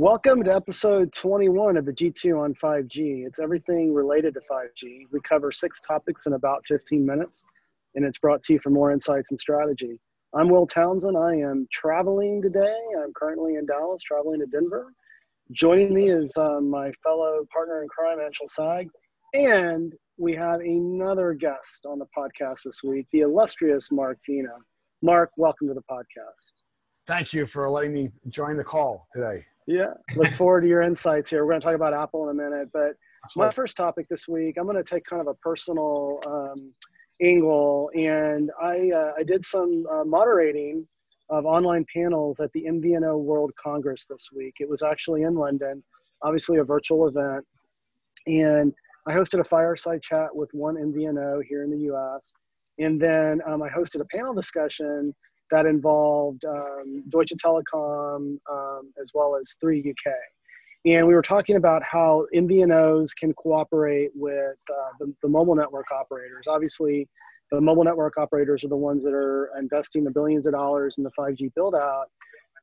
Welcome to episode 21 of the G2 on 5G. It's everything related to 5G. We cover six topics in about 15 minutes, and it's brought to you for more insights and strategy. I'm Will Townsend. I am traveling today. I'm currently in Dallas, traveling to Denver. Joining me is um, my fellow partner in crime, Anshel Sag. And we have another guest on the podcast this week, the illustrious Mark Vena. Mark, welcome to the podcast. Thank you for letting me join the call today. Yeah, look forward to your insights here. We're going to talk about Apple in a minute, but my first topic this week, I'm going to take kind of a personal um, angle, and I uh, I did some uh, moderating of online panels at the MVNO World Congress this week. It was actually in London, obviously a virtual event, and I hosted a fireside chat with one MVNO here in the U.S. And then um, I hosted a panel discussion that involved um, Deutsche Telekom um, as well as 3 UK. And we were talking about how MVNOs can cooperate with uh, the, the mobile network operators. Obviously, the mobile network operators are the ones that are investing the billions of dollars in the 5G build out.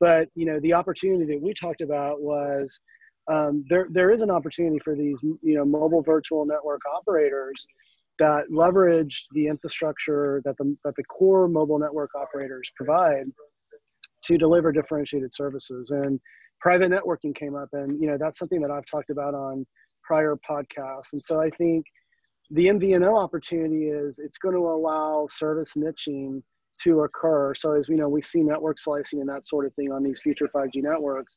But you know, the opportunity that we talked about was um, there there is an opportunity for these you know mobile virtual network operators that leverage the infrastructure that the that the core mobile network operators provide to deliver differentiated services and private networking came up and you know that's something that I've talked about on prior podcasts and so I think the MVNO opportunity is it's going to allow service niching to occur. So as we know, we see network slicing and that sort of thing on these future 5G networks.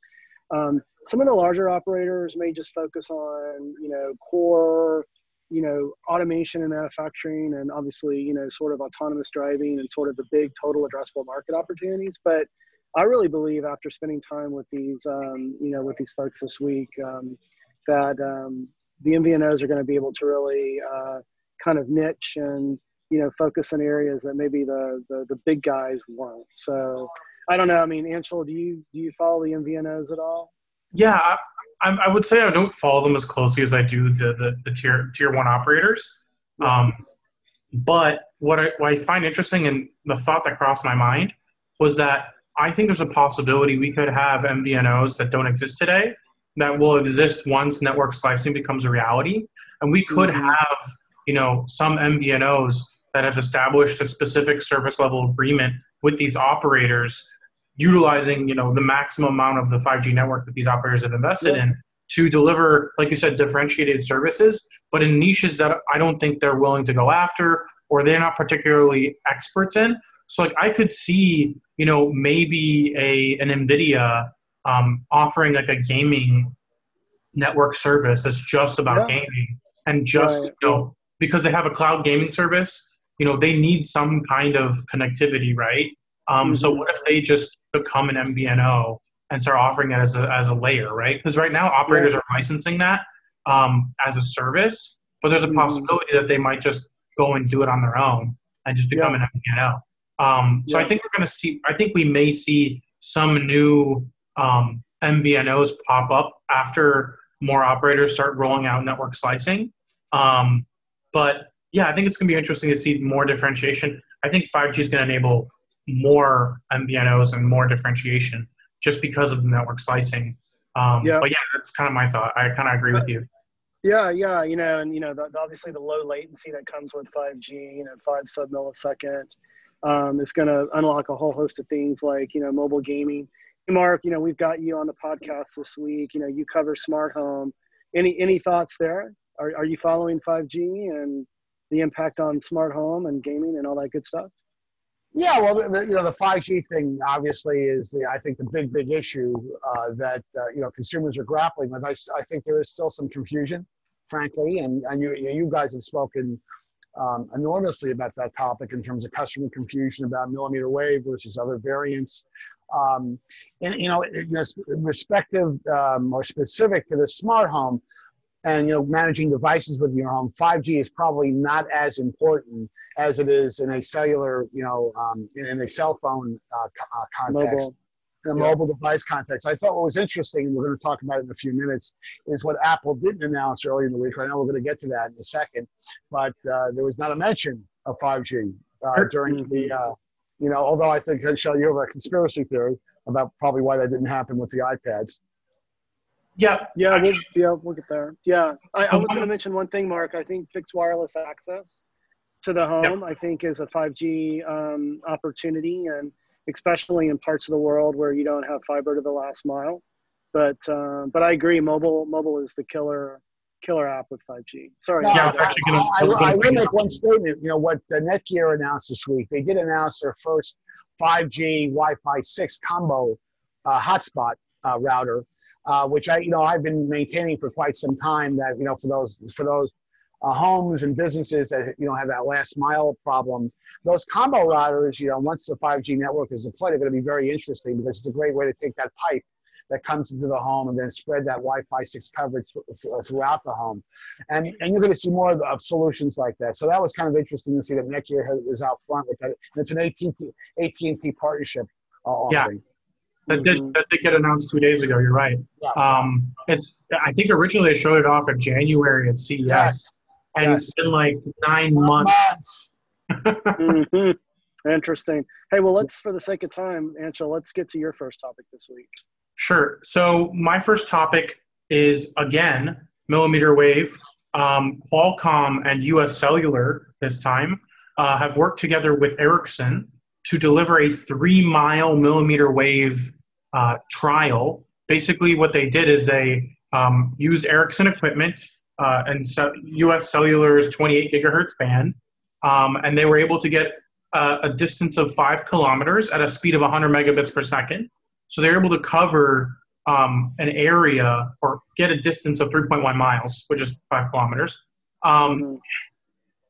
Um, some of the larger operators may just focus on, you know, core, you know, automation and manufacturing and obviously, you know, sort of autonomous driving and sort of the big total addressable market opportunities. But I really believe after spending time with these, um, you know, with these folks this week, um, that um, the MVNOs are going to be able to really uh, kind of niche and you know focus in areas that maybe the, the, the big guys won't. So I don't know. I mean, Anshel, do you do you follow the MVNOs at all? Yeah, I, I would say I don't follow them as closely as I do the the, the tier tier one operators. Um, but what I, what I find interesting and the thought that crossed my mind was that I think there's a possibility we could have MVNOs that don't exist today that will exist once network slicing becomes a reality. And we could mm-hmm. have, you know, some MVNOs that have established a specific service level agreement with these operators, utilizing, you know, the maximum amount of the 5G network that these operators have invested yeah. in to deliver, like you said, differentiated services, but in niches that I don't think they're willing to go after or they're not particularly experts in. So like I could see, you know, maybe a an NVIDIA um, offering like a gaming network service that's just about yeah. gaming and just right. you know because they have a cloud gaming service you know they need some kind of connectivity right um, mm-hmm. so what if they just become an MVNO and start offering it as a, as a layer right because right now operators yeah. are licensing that um, as a service but there's a mm-hmm. possibility that they might just go and do it on their own and just become yeah. an MVNO um, so I think we're going to see I think we may see some new um, MVNOs pop up after more operators start rolling out network slicing. Um, but yeah, I think it's going to be interesting to see more differentiation. I think 5G is going to enable more MVNOs and more differentiation just because of the network slicing. Um, yeah. But yeah, that's kind of my thought. I kind of agree with you. Yeah, yeah, you know, and you know, the, obviously the low latency that comes with 5G, you know, five sub millisecond, um, is going to unlock a whole host of things like you know mobile gaming. Mark, you know, we've got you on the podcast this week. You know, you cover smart home. Any any thoughts there? Are are you following 5G and the impact on smart home and gaming and all that good stuff? Yeah, well, the, you know, the 5G thing obviously is the I think the big big issue uh, that uh, you know consumers are grappling with. I, I think there is still some confusion, frankly, and and you you guys have spoken um, enormously about that topic in terms of customer confusion about millimeter wave versus other variants. Um, and you know, this respective um, or specific to the smart home, and you know, managing devices with your home, 5G is probably not as important as it is in a cellular, you know, um, in a cell phone uh, uh, context. Mobile. In a yeah. mobile device context. I thought what was interesting, and we're going to talk about it in a few minutes, is what Apple didn't announce earlier in the week. I know we're going to get to that in a second, but uh, there was not a mention of 5G uh, during the uh, you know, although I think show you have a conspiracy theory about probably why that didn't happen with the iPads. Yeah. Yeah, we'll, yeah, we'll get there. Yeah. I, I was going to mention one thing, Mark. I think fixed wireless access to the home, I think, is a 5G um, opportunity, and especially in parts of the world where you don't have fiber to the last mile. But uh, but I agree, mobile mobile is the killer killer app with 5G. Sorry. No, Yeah, I I, actually gonna- I- I I- will make one statement. You know what uh, Netgear announced this week? They did announce their first 5G Wi-Fi 6 combo uh, hotspot uh, router, uh, which I, you know, I've been maintaining for quite some time. That you know, for those for those uh, homes and businesses that you know have that last mile problem, those combo routers, you know, once the 5G network is deployed, are going to be very interesting because it's a great way to take that pipe that comes into the home and then spread that Wi-Fi 6 coverage throughout the home. And, and you're going to see more of, of solutions like that. So that was kind of interesting to see that Netgear is out front with that. And it's an AT&T, AT&T partnership uh, Yeah. That did Mhm. that did get announced two days ago. You're right. Yeah. Um, it's I think originally they showed it off in January at CES, Yes. and yes. it's been like nine months. Mhm. Interesting. Hey, well, let's, for the sake of time, Anshul, let's get to your first topic this week. Sure. So my first topic is again millimeter wave. Um, Qualcomm and U.S. Cellular this time uh, have worked together with Ericsson to deliver a three-mile millimeter wave uh, trial. Basically, what they did is they um, used Ericsson equipment uh, and so U.S. Cellular's 28 gigahertz band, um, and they were able to get uh, a distance of five kilometers at a speed of 100 megabits per second. So they're able to cover um, an area or get a distance of 3.1 miles, which is five kilometers. Um,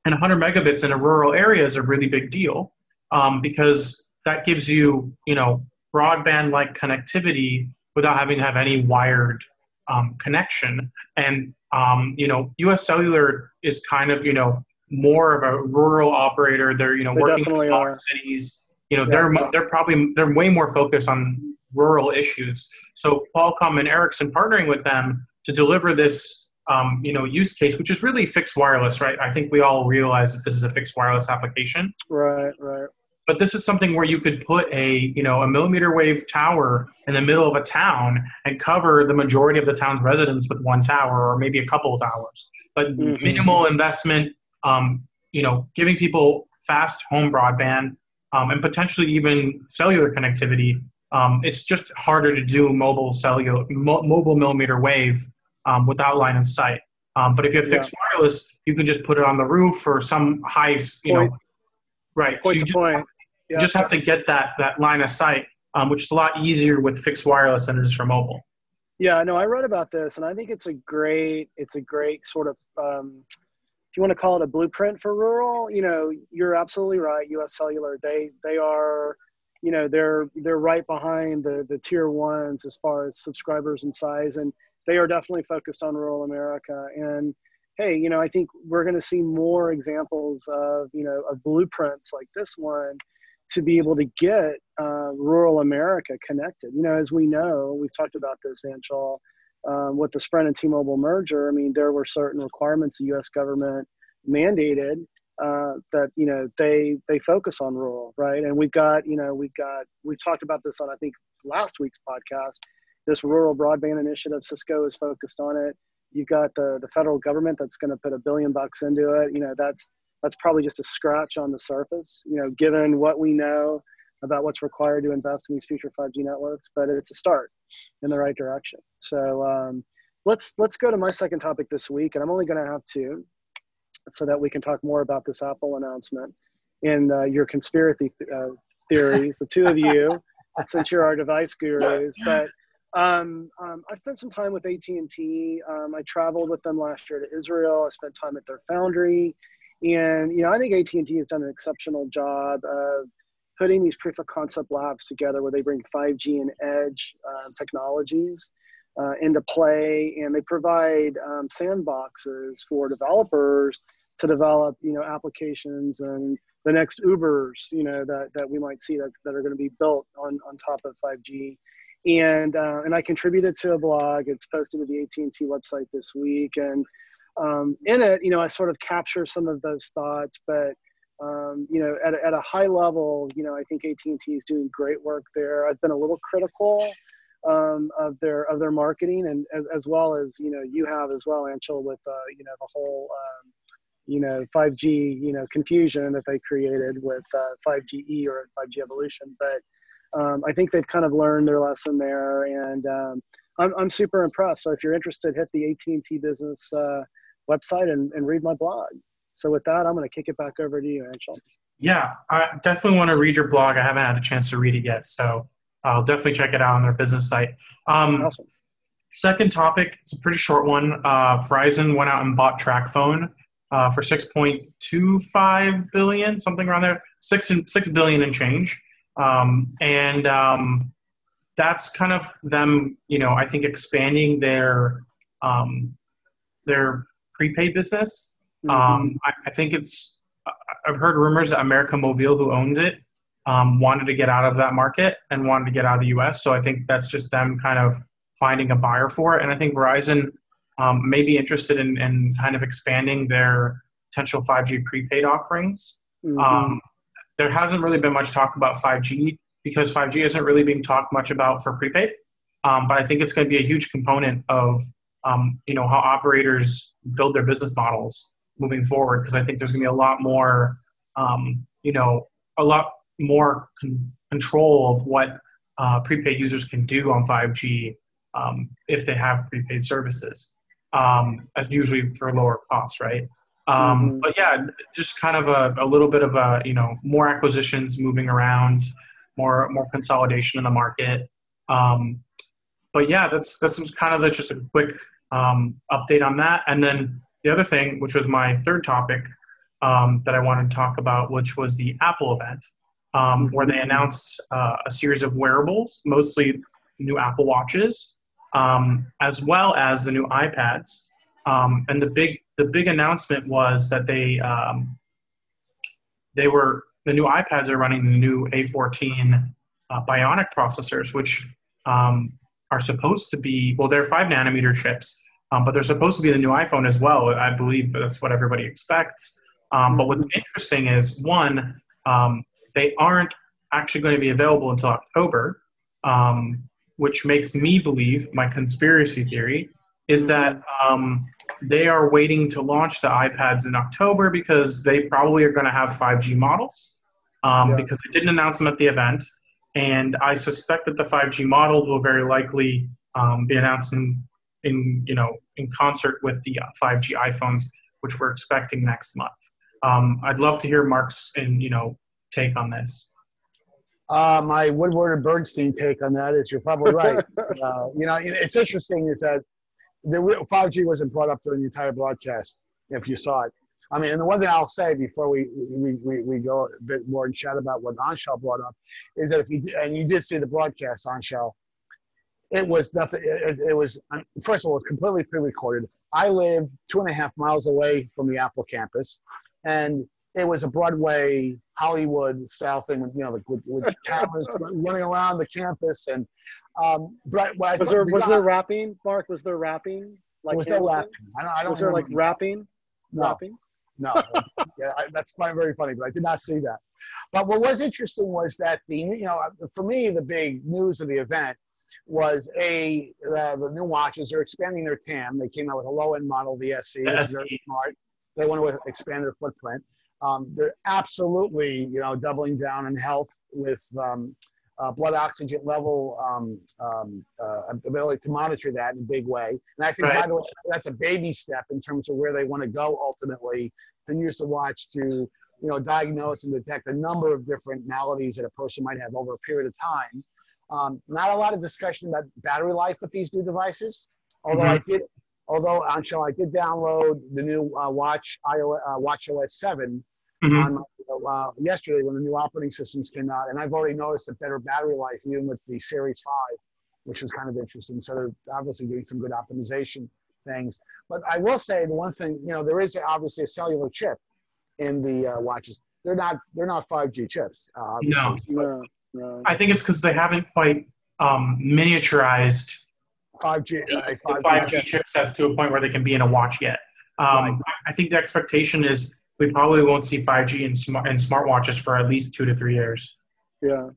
and 100 megabits in a rural area is a really big deal um, because that gives you, you know, broadband-like connectivity without having to have any wired um, connection. And um, you know, U.S. Cellular is kind of, you know, more of a rural operator. They're, you know, They working in smaller cities. You know, Yeah. they're they're probably they're way more focused on rural issues. So Qualcomm and Ericsson partnering with them to deliver this, um, you know, use case, which is really fixed wireless, right? I think we all realize that this is a fixed wireless application, Right, right. But this is something where you could put a, you know, a millimeter wave tower in the middle of a town and cover the majority of the town's residents with one tower or maybe a couple of towers, but Mhm. minimal investment. Um, you know, giving people fast home broadband um, and potentially even cellular connectivity. Um, it's just harder to do mobile cellular, mo- mobile millimeter wave um, without line of sight. Um, but if you have fixed wireless, you can just put it on the roof or some high, you Point- know, right. So Point you to point. You Yeah. just have to get that that line of sight, um, which is a lot easier with fixed wireless than it is for mobile. Yeah, no, I read about this, and I think it's a great, it's a great sort of, um, if you want to call it a blueprint for rural, you know, you're absolutely right. U.S. Cellular, they they are, you know, they're they're right behind the the tier ones as far as subscribers and size, and they are definitely focused on rural America. And hey, you know, I think we're going to see more examples of you know of blueprints like this one to be able to get uh, rural America connected. You know, as we know, we've talked about this, Anshel, um, with the Sprint and T-Mobile merger. I mean, there were certain requirements the U.S. government mandated uh, that you know they they focus on rural, right? And we've got you know we've got we've talked about this on I think last week's podcast. This rural broadband initiative, Cisco is focused on it. You've got the the federal government that's going to put a billion bucks into it. You know, that's that's probably just a scratch on the surface. You know, given what we know about what's required to invest in these future 5G networks, but it's a start in the right direction. So um, let's let's go to my second topic this week, and I'm only going to have two, so that we can talk more about this Apple announcement and uh, your conspiracy uh, theories, the two of you, since you're our device gurus. But um, um, I spent some time with AT&T. Um, I traveled with them last year to Israel. I spent time at their foundry, and you know I think AT&T has done an exceptional job of putting these proof of concept labs together where they bring 5G and edge uh, technologies uh, into play, and they provide um, sandboxes for developers to develop, you know, applications and the next Ubers, you know, that, that we might see that, that are going to be built on, on top of 5G. And, uh, and I contributed to a blog. It's posted to the AT&T website this week. And um, in it, you know, I sort of capture some of those thoughts, but um, you know, at a, at a high level, you know, I think AT&T is doing great work there. I've been a little critical um, of their of their marketing, and as, as, well as you know you have as well, Anshel, with uh, you know the whole um, you know 5G you know confusion that they created with 5GE uh, or 5G evolution. But um, I think they've kind of learned their lesson there, and um, I'm I'm super impressed. So if you're interested, hit the AT&T business uh, website and, and read my blog. So with that, I'm going to kick it back over to you, Anshel. Yeah, I definitely want to read your blog. I haven't had a chance to read it yet, so I'll definitely check it out on their business site. Um, awesome. Second topic, it's a pretty short one. Uh, Verizon went out and bought TracFone uh, for 6.25 billion, something around there, six and six billion and change, um, and um, that's kind of them. You know, I think expanding their um, their prepaid business. Mm-hmm. Um, I, I, think it's. I've heard rumors that America Mobile, who owned it, um, wanted to get out of that market and wanted to get out of the U.S. So I think that's just them kind of finding a buyer for it. And I think Verizon um, may be interested in, in, kind of expanding their potential 5G prepaid offerings. Mm-hmm. Um, there hasn't really been much talk about 5G because 5G isn't really being talked much about for prepaid. Um, but I think it's going to be a huge component of um, you know how operators build their business models moving forward because I think there's going to be a lot more um, you know a lot more con- control of what uh, prepaid users can do on 5G um, if they have prepaid services, um, as usually for lower costs, right? Um, mm-hmm. But yeah, just kind of a, a, little bit of a you know more acquisitions moving around, more more consolidation in the market. Um, but yeah, that's that's kind of just a quick um, update on that. And then the other thing, which was my third topic um, that I wanted to talk about, which was the Apple event, um, where they announced uh, a series of wearables, mostly new Apple Watches, um, as well as the new iPads. Um, and the big the big announcement was that they um, they were the new iPads are running the new A14 uh, Bionic processors, which um, are supposed to be well, they're five nanometer chips, um, but they're supposed to be the new iPhone as well. I believe that's what everybody expects. Um, but what's mm-hmm. interesting is one, um, they aren't actually going to be available until October, um, which makes me believe my conspiracy theory is that um, they are waiting to launch the iPads in October because they probably are going to have 5G models um, yeah. because they didn't announce them at the event. And I suspect that the 5G models will very likely um, be announced in, in, you know, in concert with the 5G uh, iPhones, which we're expecting next month. Um, I'd love to hear Mark's and you know take on this. Uh, my Woodward and Bernstein take on that is you're probably right. uh, you know, it's interesting is that the 5G wasn't brought up during the entire broadcast. If you saw it, I mean, and the one thing I'll say before we, we, we, we go a bit more and chat about what Anshel brought up is that if you, and you did see the broadcast, Anshel, it was nothing, it, it was, first of all, it was completely pre-recorded. I live two and a half miles away from the Apple campus, and it was a Broadway Hollywood style thing, with, you know, with, with cameras running around the campus. And um, but was there was got, there rapping, Mark? Was there rapping? Like was there rapping? I don't. I don't was there like rapping? No. Rapping? No, yeah, I, that's very funny, but I did not see that. But what was interesting was that the you know for me the big news of the event was a uh, the new watches. They're expanding their TAM. They came out with a low end model, the SE. It's very smart. They want to expand their footprint. Um, they're absolutely you know doubling down in health with um, uh, blood oxygen level um, um, uh, ability to monitor that in a big way. And I think, right. by the way, that's a baby step in terms of where they want to go ultimately to use the watch to, you know, diagnose and detect a number of different maladies that a person might have over a period of time. Um, not a lot of discussion about battery life with these new devices, although mm-hmm. I did. Although Anshel, I did download the new uh, Watch iOS, uh, Watch OS 7 mm-hmm. on uh, yesterday when the new operating systems came out, and I've already noticed a better battery life even with the Series 5, which is kind of interesting. So they're obviously doing some good optimization things. But I will say the one thing, you know, there is obviously a cellular chip in the uh, watches. They're not they're not 5G chips. Uh, no. no, no. I think it's because they haven't quite um, miniaturized 5G, uh, 5G, 5G chipsets to a point where they can be in a watch yet. Um, right. I think the expectation is we probably won't see 5G in smart in smartwatches for at least two to three years. Yeah.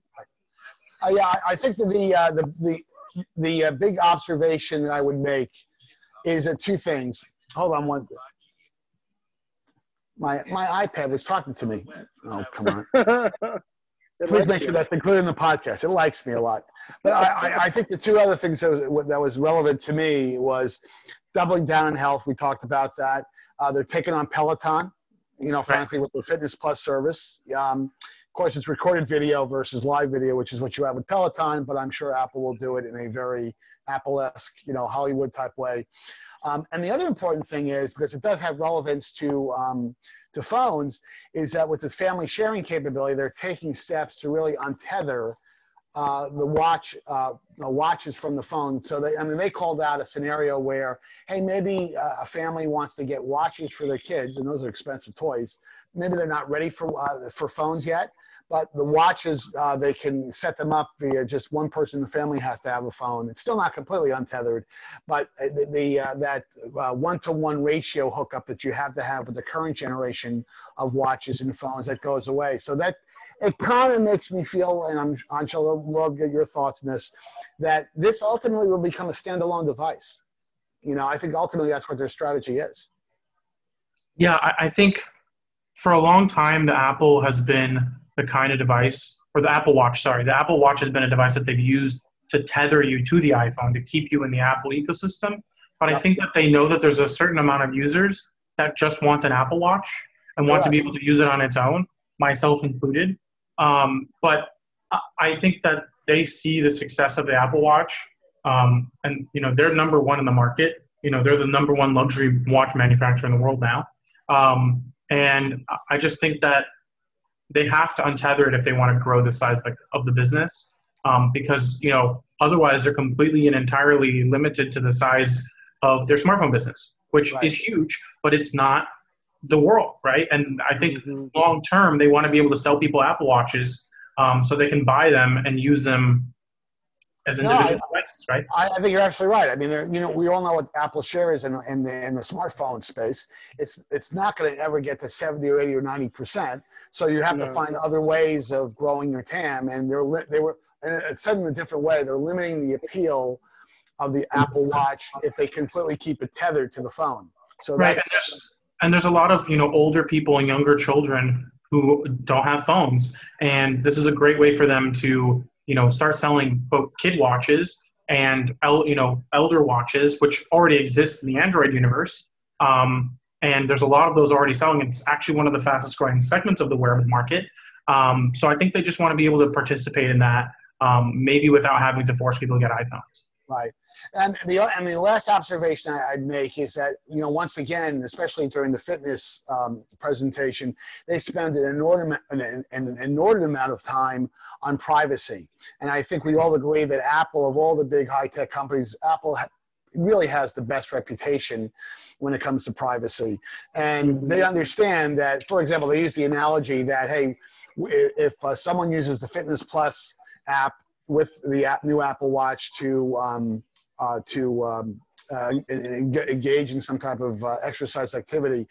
Uh, yeah, I think that the uh, the the the uh, big observation that I would make is uh, two things. Hold on one. My my iPad was talking to me. Oh come on! Please make sure that's included in the podcast. It likes me a lot. But I, I, I think the two other things that was, that was relevant to me was doubling down on health. We talked about that. Uh, they're taking on Peloton. You know, frankly, with the Fitness Plus service. Um, of course, it's recorded video versus live video, which is what you have with Peloton. But I'm sure Apple will do it in a very Apple-esque, you know, Hollywood type way. Um, and the other important thing is because it does have relevance to um, to phones, is that with this family sharing capability, they're taking steps to really untether uh, the watch uh, the watches from the phone. So they, I mean, they called out a scenario where, hey, maybe uh, a family wants to get watches for their kids, and those are expensive toys. Maybe they're not ready for uh, for phones yet, but the watches uh, they can set them up via just one person in the family has to have a phone. It's still not completely untethered, but uh, the, the that one-to-one ratio hookup that you have to have with the current generation of watches and phones that goes away. So that it kind of makes me feel, and I'm, I'll love get your thoughts on this, that this ultimately will become a standalone device. You know, I think ultimately that's what their strategy is. Yeah, I, I think for a long time, the Apple has been the kind of device, or the Apple Watch, sorry, the Apple Watch has been a device that they've used to tether you to the iPhone to keep you in the Apple ecosystem. But I think that they know that there's a certain amount of users that just want an Apple Watch and want to be able to use it on its own, myself included. Um, but I think that they see the success of the Apple Watch, um, and you know they're number one in the market. You know they're the number one luxury watch manufacturer in the world now, um, and I just think that they have to untether it if they want to grow the size of the business, um, because you know otherwise they're completely and entirely limited to the size of their smartphone business, which right. is huge, but it's not the world, right? And I think mm-hmm. long term, they want to be able to sell people Apple Watches um, so they can buy them and use them as individual no, devices, right? I, I, think you're absolutely right. I mean, you know, we all know what Apple share is in, in the in the smartphone space. It's it's not going to ever get to 70 or 80 or 90 percent. So you have no. to find other ways of growing your TAM, and they're li- they were and it's said in a different way. They're limiting the appeal of the Apple Watch if they completely keep it tethered to the phone. So right. that's and there's a lot of you know older people and younger children who don't have phones. And this is a great way for them to you know start selling both kid watches and you know elder watches which already exists in the android universe. Um, and there's a lot of those already selling. It's actually one of the fastest growing segments of the wearable market. Um, so i think they just want to be able to participate in that um, maybe without having to force people to get iphones. Right and the and the last observation I, would make is that you know once again, especially during the fitness um, presentation, they spend an inordinate an, an inordinate amount of time on privacy. And I think we all agree that Apple, of all the big high tech companies, Apple really has the best reputation when it comes to privacy. And they understand that, for example, they use the analogy that hey, if uh, someone uses the Fitness Plus app with the app, new Apple Watch to um, uh, to um, uh, engage in some type of uh, exercise activity,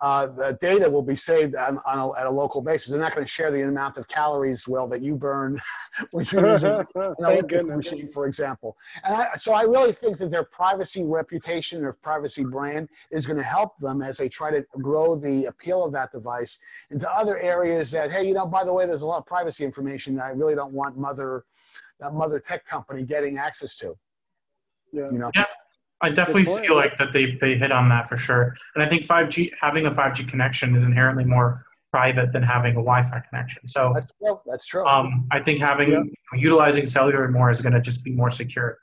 uh, the data will be saved on, on a, at a local basis. They're not going to share the amount of calories, well, that you burn when you're using an Olympic machine, for example. And I, so I really think that their privacy reputation, their privacy brand is going to help them as they try to grow the appeal of that device into other areas that, hey, you know, by the way, there's a lot of privacy information that I really don't want mother, that mother tech company getting access to. Yeah. You know? Yeah. I definitely feel like that they, they hit on that for sure. And I think 5G, having a 5G connection is inherently more private than having a Wi-Fi connection. So that's true. That's true. Um, I think having yeah. utilizing cellular more is going to just be more secure.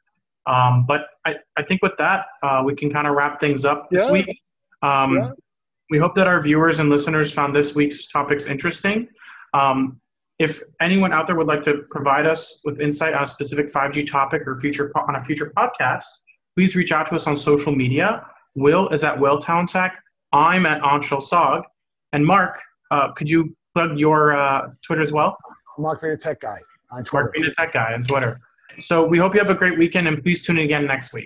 Um, but I, I think with that, uh, we can kind of wrap things up this yeah. week. Um, yeah. We hope that our viewers and listeners found this week's topics interesting. Um, if anyone out there would like to provide us with insight on a specific 5G topic or future on a future podcast, please reach out to us on social media. Will is at Will Town Tech. I'm at Anshel Sag. And Mark, uh, could you plug your uh, Twitter as well? Mark Vena Tech Guy on Twitter. Mark Vena Tech Guy on Twitter. So we hope you have a great weekend and please tune in again next week.